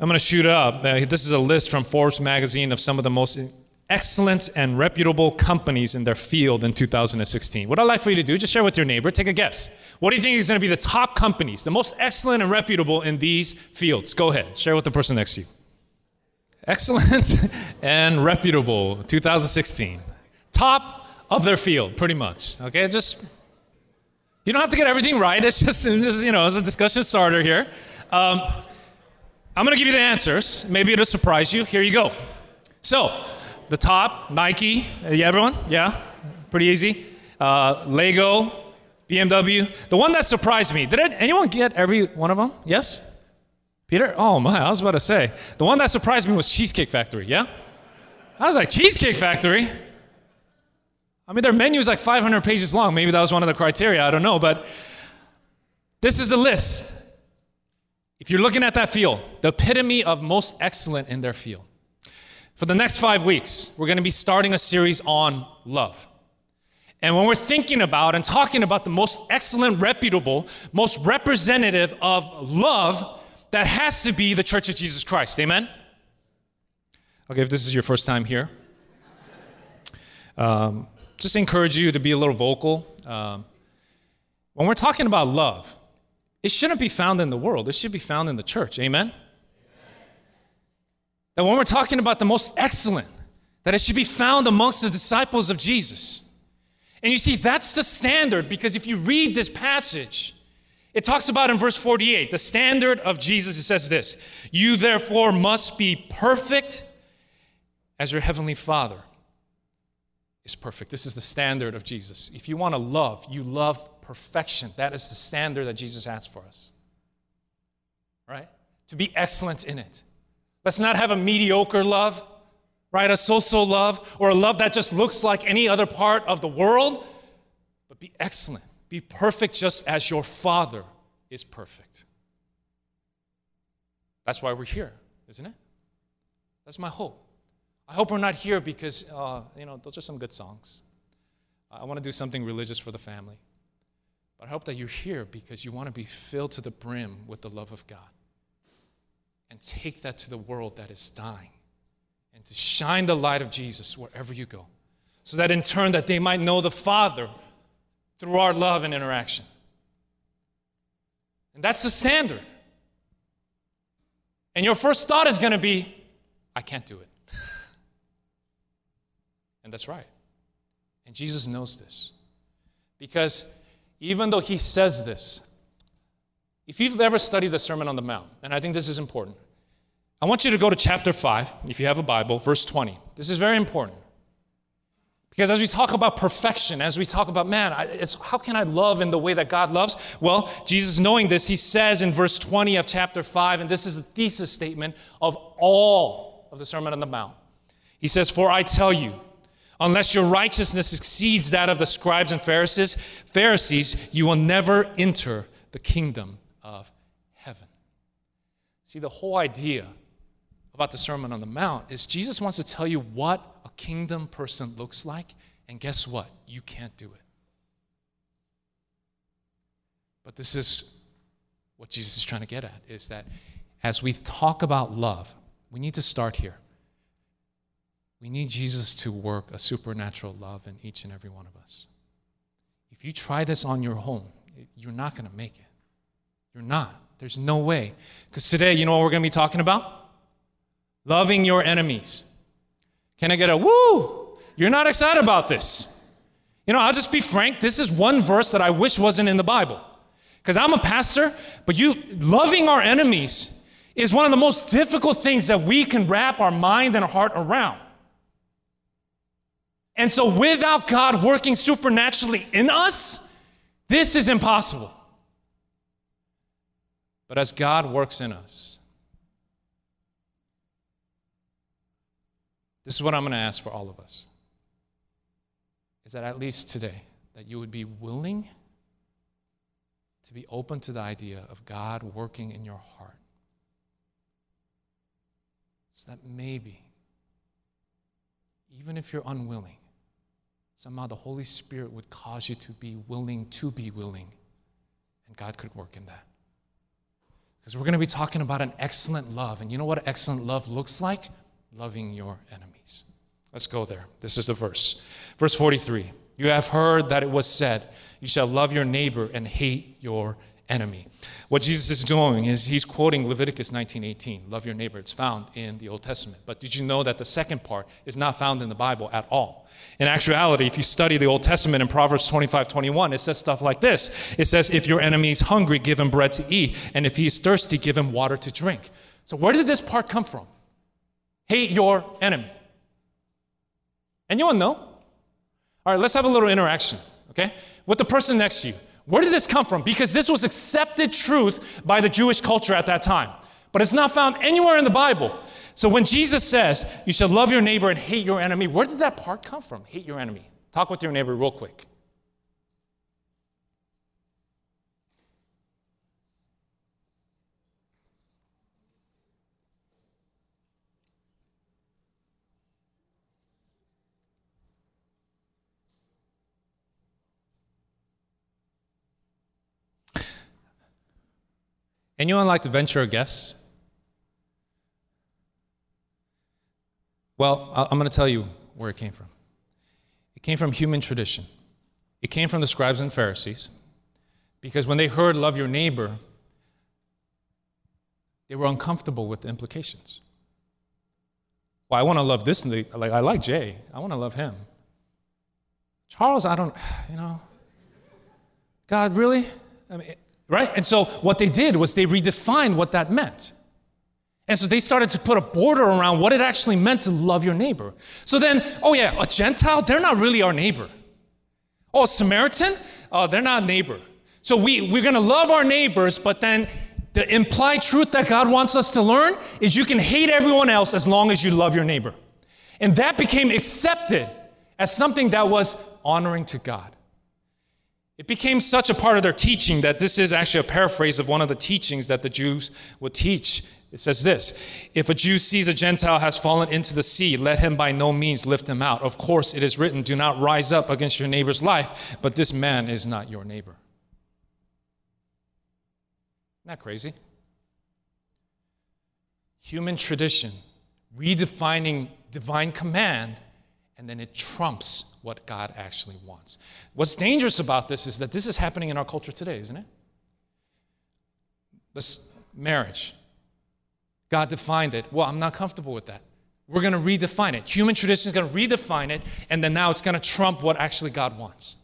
I'm going to shoot up. Uh, this is a list from Forbes magazine of some of the most excellent and reputable companies in their field in 2016. What I'd like for you to do, just share with your neighbor, take a guess. What do you think is going to be the top companies, the most excellent and reputable in these fields? Go ahead, share with the person next to you. Excellent and reputable 2016. Top of their field, pretty much. Okay, just you don't have to get everything right. It's just, just you know, it's a discussion starter here. Um, I'm going to give you the answers. Maybe it'll surprise you. Here you go. So, the top, Nike. Yeah, everyone? Yeah? Pretty easy. Uh, Lego, BMW. The one that surprised me. Did anyone get every one of them? Yes? Peter? Oh my, I was about to say. The one that surprised me was Cheesecake Factory. Yeah? I was like, Cheesecake Factory? I mean, their menu is like 500 pages long. Maybe that was one of the criteria. I don't know. But this is the list. If you're looking at that field, the epitome of most excellent in their field. For the next five weeks, we're going to be starting a series on love. And when we're thinking about and talking about the most excellent, reputable, most representative of love, that has to be the Church of Jesus Christ. Amen? Okay, if this is your first time here, um, just encourage you to be a little vocal. Um, when we're talking about love, it shouldn't be found in the world, it should be found in the church. Amen? That when we're talking about the most excellent, that it should be found amongst the disciples of Jesus. And you see, that's the standard because if you read this passage, it talks about in verse 48, the standard of Jesus, it says this You therefore must be perfect as your heavenly Father is perfect. This is the standard of Jesus. If you want to love, you love perfection. That is the standard that Jesus has for us. Right? To be excellent in it. Let's not have a mediocre love, right? A so so love, or a love that just looks like any other part of the world, but be excellent. Be perfect just as your Father is perfect. That's why we're here, isn't it? That's my hope. I hope we're not here because, uh, you know, those are some good songs. I want to do something religious for the family. But I hope that you're here because you want to be filled to the brim with the love of God and take that to the world that is dying and to shine the light of Jesus wherever you go so that in turn that they might know the Father through our love and interaction. And that's the standard. And your first thought is going to be, I can't do it. and that's right. And Jesus knows this. Because even though he says this, if you've ever studied the Sermon on the Mount, and I think this is important, I want you to go to chapter 5, if you have a Bible, verse 20. This is very important. Because as we talk about perfection, as we talk about, man, it's, how can I love in the way that God loves? Well, Jesus, knowing this, he says in verse 20 of chapter 5, and this is a thesis statement of all of the Sermon on the Mount. He says, For I tell you, Unless your righteousness exceeds that of the scribes and Pharisees, Pharisees, you will never enter the kingdom of heaven. See, the whole idea about the Sermon on the Mount is Jesus wants to tell you what a kingdom person looks like, and guess what? You can't do it. But this is what Jesus is trying to get at is that as we talk about love, we need to start here. We need Jesus to work a supernatural love in each and every one of us. If you try this on your home, you're not going to make it. You're not. There's no way. Because today, you know what we're going to be talking about? Loving your enemies. Can I get a woo? You're not excited about this. You know, I'll just be frank. This is one verse that I wish wasn't in the Bible. Because I'm a pastor, but you loving our enemies is one of the most difficult things that we can wrap our mind and our heart around. And so, without God working supernaturally in us, this is impossible. But as God works in us, this is what I'm going to ask for all of us is that at least today, that you would be willing to be open to the idea of God working in your heart. So that maybe, even if you're unwilling, somehow the Holy Spirit would cause you to be willing to be willing, and God could work in that. Because we're going to be talking about an excellent love. And you know what excellent love looks like? Loving your enemies. Let's go there. This is the verse. Verse 43 You have heard that it was said, You shall love your neighbor and hate your enemy. What Jesus is doing is he's quoting Leviticus 19:18, love your neighbor. It's found in the Old Testament. But did you know that the second part is not found in the Bible at all? In actuality, if you study the Old Testament in Proverbs 25:21, it says stuff like this. It says, "If your enemy is hungry, give him bread to eat, and if he is thirsty, give him water to drink." So where did this part come from? Hate your enemy. Anyone know? All right, let's have a little interaction, okay? With the person next to you. Where did this come from? Because this was accepted truth by the Jewish culture at that time. But it's not found anywhere in the Bible. So when Jesus says, you should love your neighbor and hate your enemy, where did that part come from? Hate your enemy. Talk with your neighbor real quick. Anyone like to venture a guess? Well, I'm going to tell you where it came from. It came from human tradition. It came from the scribes and Pharisees because when they heard love your neighbor, they were uncomfortable with the implications. Well, I want to love this, like I like Jay. I want to love him. Charles, I don't, you know. God, really? I mean, Right? And so what they did was they redefined what that meant. And so they started to put a border around what it actually meant to love your neighbor. So then, oh yeah, a Gentile, they're not really our neighbor. Oh, Samaritan, oh, they're not a neighbor. So we, we're gonna love our neighbors, but then the implied truth that God wants us to learn is you can hate everyone else as long as you love your neighbor. And that became accepted as something that was honoring to God. It became such a part of their teaching that this is actually a paraphrase of one of the teachings that the Jews would teach. It says this If a Jew sees a Gentile has fallen into the sea, let him by no means lift him out. Of course, it is written, Do not rise up against your neighbor's life, but this man is not your neighbor. Isn't that crazy? Human tradition redefining divine command, and then it trumps what God actually wants. What's dangerous about this is that this is happening in our culture today, isn't it? This marriage. God defined it. Well, I'm not comfortable with that. We're going to redefine it. Human tradition is going to redefine it, and then now it's going to trump what actually God wants.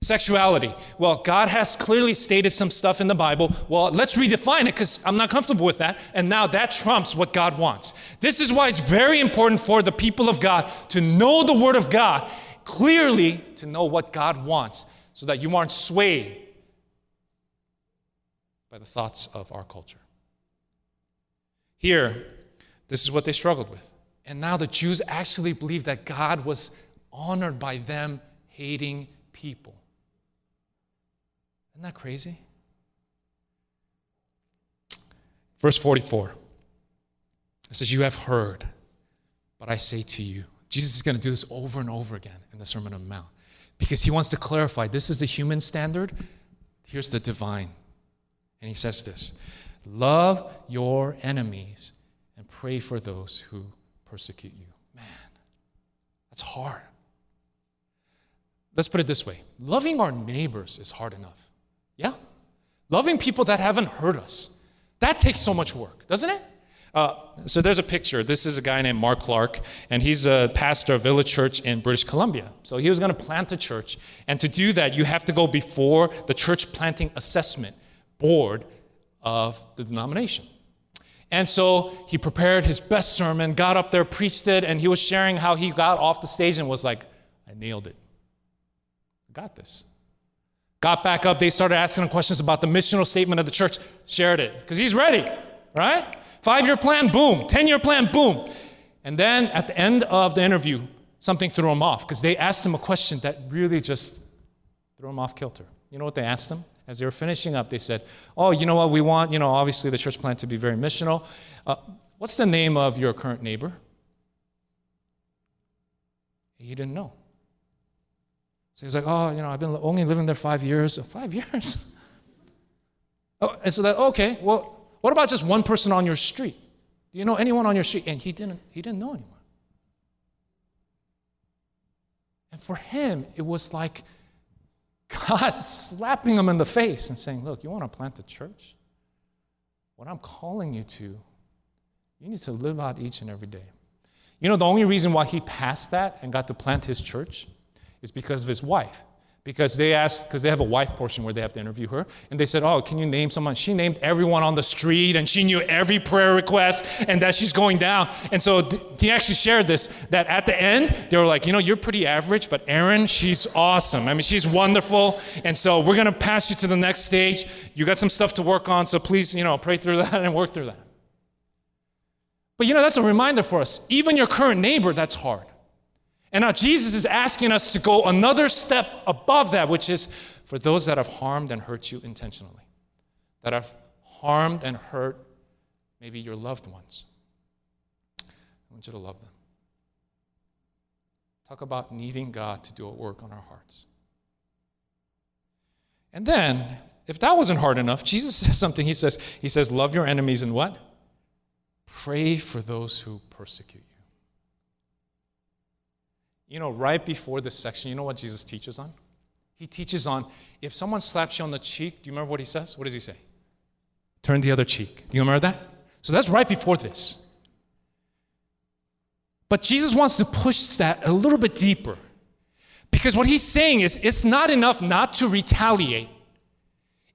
Sexuality. Well, God has clearly stated some stuff in the Bible. Well, let's redefine it because I'm not comfortable with that. And now that trumps what God wants. This is why it's very important for the people of God to know the Word of God clearly, to know what God wants, so that you aren't swayed by the thoughts of our culture. Here, this is what they struggled with. And now the Jews actually believed that God was honored by them hating people. Isn't that crazy? Verse 44. It says, You have heard, but I say to you. Jesus is going to do this over and over again in the Sermon on the Mount because he wants to clarify this is the human standard, here's the divine. And he says this Love your enemies and pray for those who persecute you. Man, that's hard. Let's put it this way loving our neighbors is hard enough. Yeah? Loving people that haven't hurt us. That takes so much work, doesn't it? Uh, so there's a picture. This is a guy named Mark Clark, and he's a pastor of Village Church in British Columbia. So he was going to plant a church, and to do that, you have to go before the church planting assessment board of the denomination. And so he prepared his best sermon, got up there, preached it, and he was sharing how he got off the stage and was like, I nailed it. I got this. Got back up, they started asking him questions about the missional statement of the church, shared it, because he's ready, right? Five year plan, boom. 10 year plan, boom. And then at the end of the interview, something threw him off because they asked him a question that really just threw him off kilter. You know what they asked him? As they were finishing up, they said, Oh, you know what? We want, you know, obviously the church plan to be very missional. Uh, what's the name of your current neighbor? He didn't know. So he was like, oh, you know, I've been only living there five years. five years? Oh, and so that, okay, well, what about just one person on your street? Do you know anyone on your street? And he didn't, he didn't know anyone. And for him, it was like God slapping him in the face and saying, Look, you want to plant a church? What I'm calling you to, you need to live out each and every day. You know, the only reason why he passed that and got to plant his church is because of his wife. Because they asked because they have a wife portion where they have to interview her and they said oh can you name someone? She named everyone on the street and she knew every prayer request and that she's going down. And so he actually shared this that at the end they were like you know you're pretty average but Aaron, she's awesome. I mean she's wonderful. And so we're going to pass you to the next stage. You got some stuff to work on so please you know pray through that and work through that. But you know that's a reminder for us. Even your current neighbor that's hard and now Jesus is asking us to go another step above that, which is for those that have harmed and hurt you intentionally, that have harmed and hurt maybe your loved ones. I want you to love them. Talk about needing God to do a work on our hearts. And then, if that wasn't hard enough, Jesus says something. He says, He says, Love your enemies and what? Pray for those who persecute you. You know, right before this section, you know what Jesus teaches on? He teaches on if someone slaps you on the cheek, do you remember what he says? What does he say? Turn the other cheek. Do you remember that? So that's right before this. But Jesus wants to push that a little bit deeper. Because what he's saying is it's not enough not to retaliate.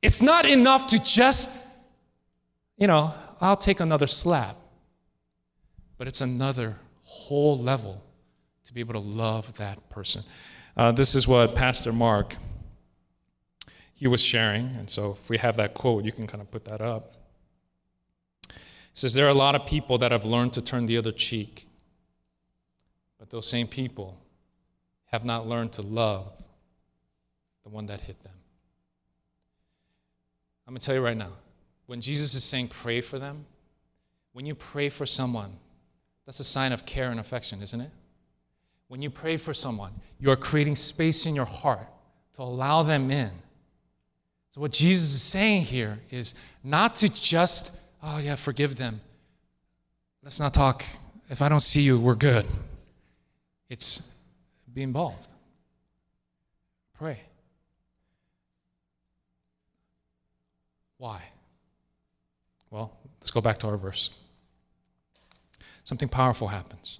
It's not enough to just, you know, I'll take another slap. But it's another whole level to be able to love that person. Uh, this is what Pastor Mark he was sharing, and so if we have that quote, you can kind of put that up. He says there are a lot of people that have learned to turn the other cheek, but those same people have not learned to love the one that hit them. I'm going to tell you right now, when Jesus is saying pray for them, when you pray for someone, that's a sign of care and affection, isn't it? When you pray for someone, you are creating space in your heart to allow them in. So, what Jesus is saying here is not to just, oh, yeah, forgive them. Let's not talk. If I don't see you, we're good. It's be involved. Pray. Why? Well, let's go back to our verse. Something powerful happens.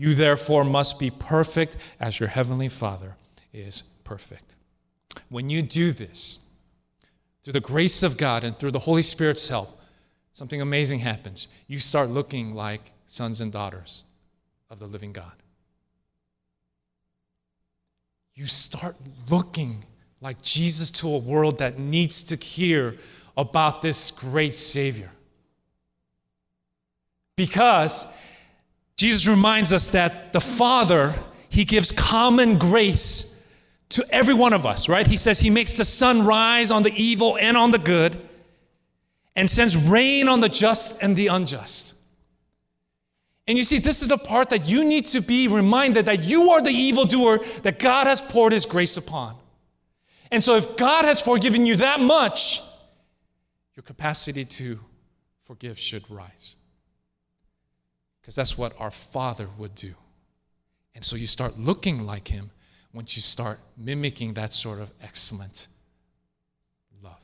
You therefore must be perfect as your heavenly Father is perfect. When you do this, through the grace of God and through the Holy Spirit's help, something amazing happens. You start looking like sons and daughters of the living God. You start looking like Jesus to a world that needs to hear about this great Savior. Because Jesus reminds us that the Father, He gives common grace to every one of us, right? He says He makes the sun rise on the evil and on the good and sends rain on the just and the unjust. And you see, this is the part that you need to be reminded that you are the evildoer that God has poured His grace upon. And so, if God has forgiven you that much, your capacity to forgive should rise because that's what our Father would do. And so you start looking like Him once you start mimicking that sort of excellent love.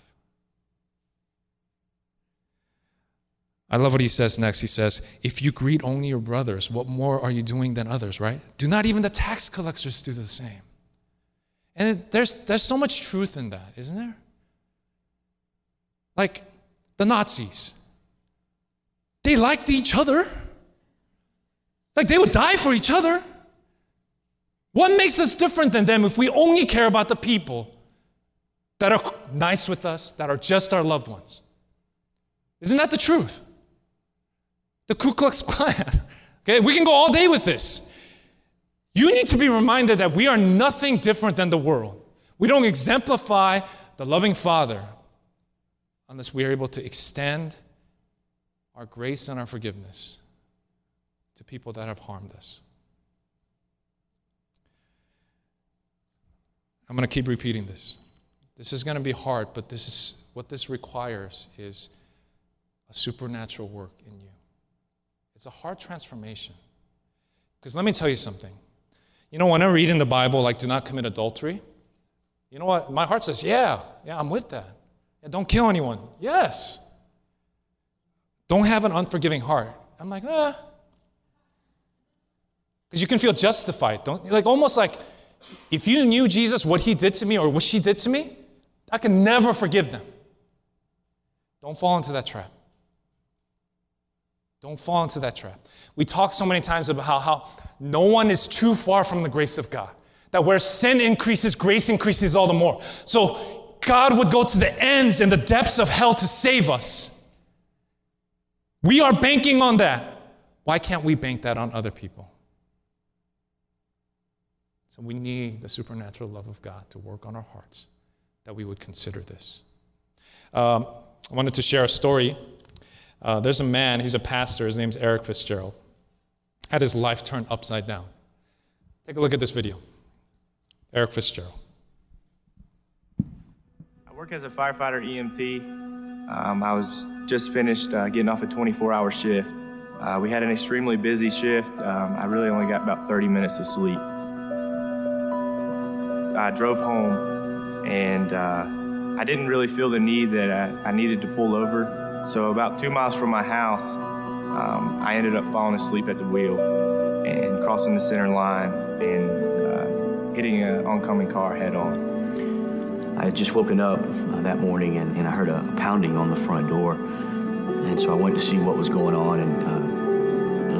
I love what he says next. He says, If you greet only your brothers, what more are you doing than others, right? Do not even the tax collectors do the same. And it, there's, there's so much truth in that, isn't there? Like the Nazis, they liked each other. Like they would die for each other. What makes us different than them if we only care about the people? that are nice with us, that are just our loved ones. Isn't that the truth? The Ku Klux Klan. Okay, we can go all day with this. You need to be reminded that we are nothing different than the world. We don't exemplify the loving Father unless we are able to extend our grace and our forgiveness to people that have harmed us. I'm going to keep repeating this. This is going to be hard, but this is what this requires is a supernatural work in you. It's a hard transformation. Because let me tell you something. You know, when I read in the Bible, like, do not commit adultery, you know what? My heart says, yeah, yeah, I'm with that. Yeah, don't kill anyone. Yes. Don't have an unforgiving heart. I'm like, ah. Because you can feel justified. Don't like almost like if you knew Jesus, what he did to me or what she did to me, I can never forgive them. Don't fall into that trap. Don't fall into that trap. We talk so many times about how, how no one is too far from the grace of God. That where sin increases, grace increases all the more. So God would go to the ends and the depths of hell to save us. We are banking on that. Why can't we bank that on other people? So we need the supernatural love of God to work on our hearts that we would consider this. Um, I wanted to share a story. Uh, there's a man, he's a pastor, his name's Eric Fitzgerald. Had his life turned upside down. Take a look at this video. Eric Fitzgerald. I work as a firefighter EMT. Um, I was just finished uh, getting off a 24 hour shift. Uh, we had an extremely busy shift. Um, I really only got about 30 minutes of sleep. I drove home and uh, I didn't really feel the need that I, I, needed to pull over. So, about two miles from my house, um, I ended up falling asleep at the wheel and crossing the center line and uh, hitting an oncoming car head on. I had just woken up uh, that morning and, and, I heard a pounding on the front door. And so I went to see what was going on and uh,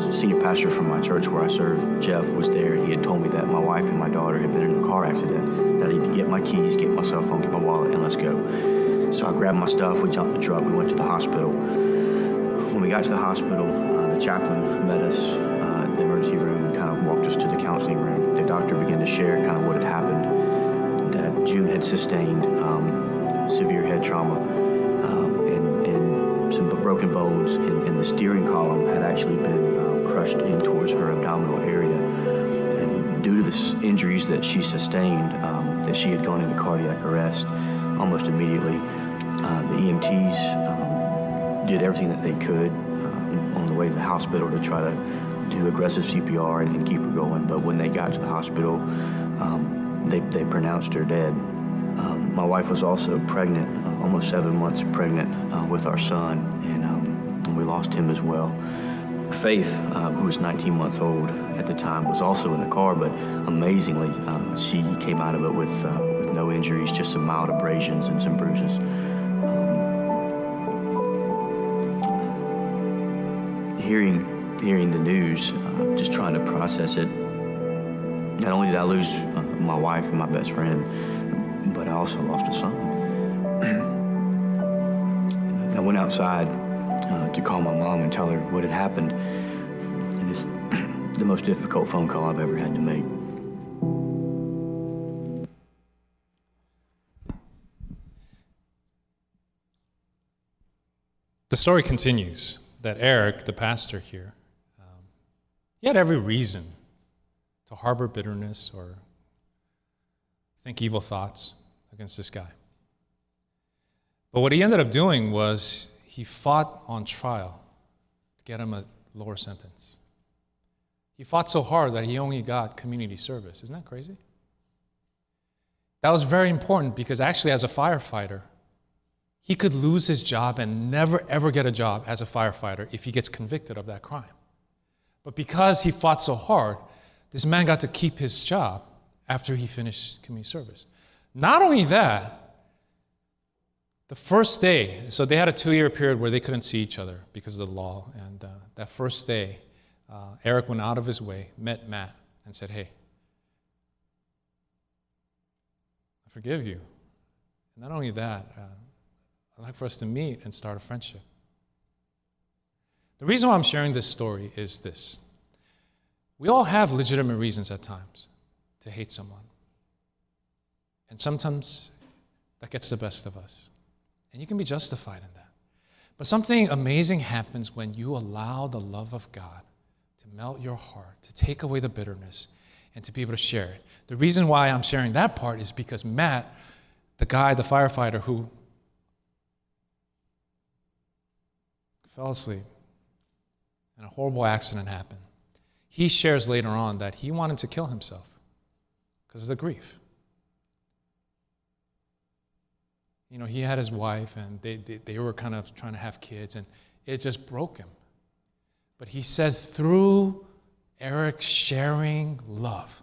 the senior pastor from my church where I serve, Jeff, was there. He had told me that my wife and my daughter had been in a car accident, that I need to get my keys, get my cell phone, get my wallet, and let's go. So I grabbed my stuff, we jumped the truck, we went to the hospital. When we got to the hospital, uh, the chaplain met us uh, at the emergency room and kind of walked us to the counseling room. The doctor began to share kind of what had happened, that June had sustained um, severe head trauma um, and, some broken bones, and, and the steering column had actually been crushed in towards her abdominal area. And due to the injuries that she sustained, um, that she had gone into cardiac arrest almost immediately, uh, the EMTs um, did everything that they could um, on the way to the hospital to try to do aggressive CPR and, and keep her going. But when they got to the hospital, um, they, they pronounced her dead. Um, my wife was also pregnant, uh, almost seven months pregnant uh, with our son, and, um, and we lost him as well. Faith, uh, who was 19 months old at the time, was also in the car, but amazingly, uh, she came out of it with, uh, with no injuries, just some mild abrasions and some bruises. Um, hearing, hearing the news, uh, just trying to process it, not only did I lose uh, my wife and my best friend, but I also lost a son. I went outside uh, to call my mom and tell her what had happened. And it's the most difficult phone call I've ever had to make. The story continues that Eric, the pastor here, um, he had every reason to harbor bitterness or think evil thoughts against this guy. But what he ended up doing was he fought on trial to get him a lower sentence. He fought so hard that he only got community service. Isn't that crazy? That was very important because actually, as a firefighter, he could lose his job and never ever get a job as a firefighter if he gets convicted of that crime. But because he fought so hard, this man got to keep his job after he finished community service. Not only that, the first day, so they had a two year period where they couldn't see each other because of the law. And uh, that first day, uh, Eric went out of his way, met Matt, and said, Hey, I forgive you. Not only that, uh, I'd like for us to meet and start a friendship. The reason why I'm sharing this story is this we all have legitimate reasons at times to hate someone. And sometimes that gets the best of us. And you can be justified in that. But something amazing happens when you allow the love of God to melt your heart, to take away the bitterness, and to be able to share it. The reason why I'm sharing that part is because Matt, the guy, the firefighter who fell asleep and a horrible accident happened, he shares later on that he wanted to kill himself because of the grief. You know, he had his wife and they, they, they were kind of trying to have kids, and it just broke him. But he said, through Eric sharing love,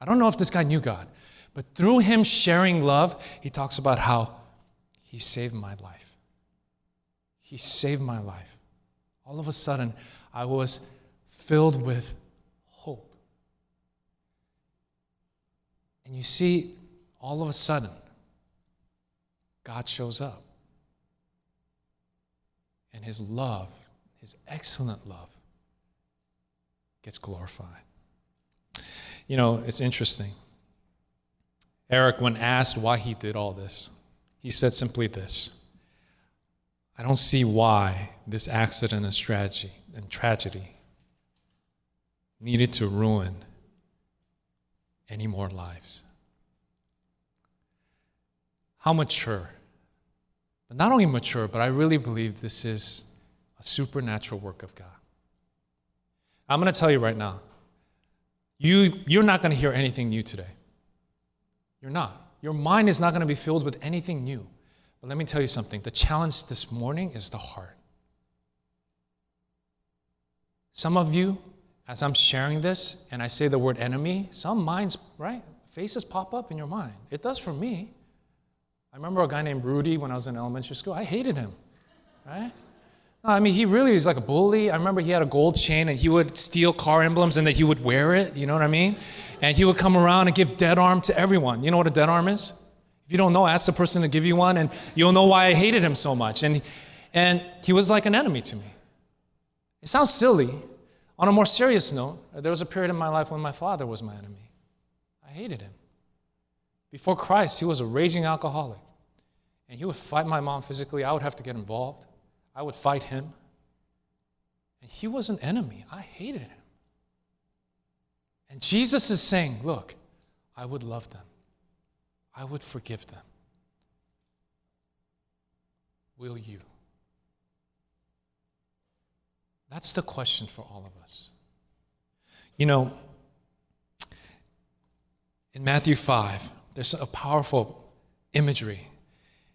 I don't know if this guy knew God, but through him sharing love, he talks about how he saved my life. He saved my life. All of a sudden, I was filled with hope. And you see, all of a sudden, God shows up. And his love, his excellent love, gets glorified. You know, it's interesting. Eric, when asked why he did all this, he said simply this I don't see why this accident and tragedy and tragedy needed to ruin any more lives. How mature. But not only mature, but I really believe this is a supernatural work of God. I'm going to tell you right now, you, you're not going to hear anything new today. You're not. Your mind is not going to be filled with anything new. But let me tell you something the challenge this morning is the heart. Some of you, as I'm sharing this and I say the word enemy, some minds, right? Faces pop up in your mind. It does for me. I remember a guy named Rudy when I was in elementary school. I hated him, right? I mean, he really is like a bully. I remember he had a gold chain and he would steal car emblems and then he would wear it, you know what I mean? And he would come around and give dead arm to everyone. You know what a dead arm is? If you don't know, ask the person to give you one and you'll know why I hated him so much. And, and he was like an enemy to me. It sounds silly. On a more serious note, there was a period in my life when my father was my enemy. I hated him. Before Christ, he was a raging alcoholic. And he would fight my mom physically. I would have to get involved. I would fight him. And he was an enemy. I hated him. And Jesus is saying, Look, I would love them, I would forgive them. Will you? That's the question for all of us. You know, in Matthew 5, there's a powerful imagery.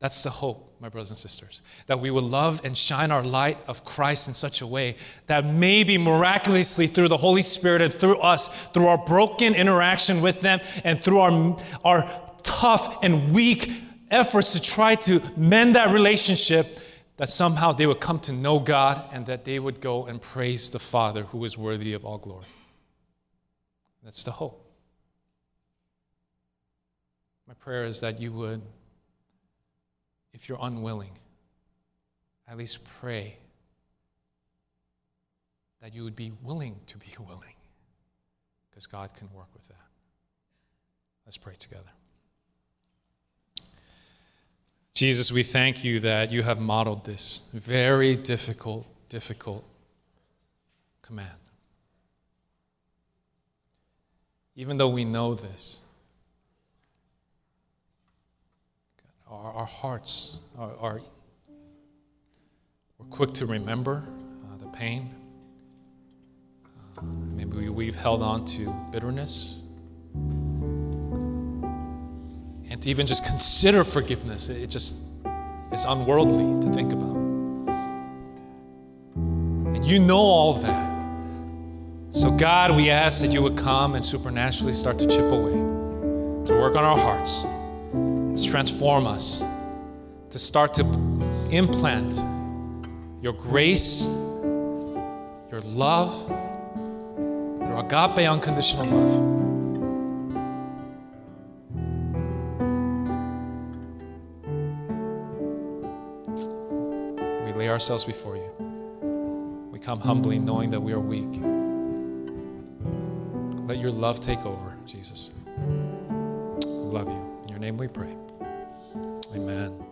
That's the hope, my brothers and sisters, that we will love and shine our light of Christ in such a way that maybe miraculously through the Holy Spirit and through us, through our broken interaction with them, and through our, our tough and weak efforts to try to mend that relationship, that somehow they would come to know God and that they would go and praise the Father who is worthy of all glory. That's the hope. My prayer is that you would, if you're unwilling, at least pray that you would be willing to be willing, because God can work with that. Let's pray together. Jesus, we thank you that you have modeled this very difficult, difficult command. Even though we know this, our, our hearts are, are we're quick to remember uh, the pain. Uh, maybe we, we've held on to bitterness and to even just consider forgiveness, it just is unworldly to think about. And you know all that. So, God, we ask that you would come and supernaturally start to chip away. to work on our hearts, to transform us, to start to implant your grace, your love, your agape unconditional love. We lay ourselves before you. We come humbly knowing that we are weak. Let your love take over, Jesus. We love you. In your name we pray. Amen.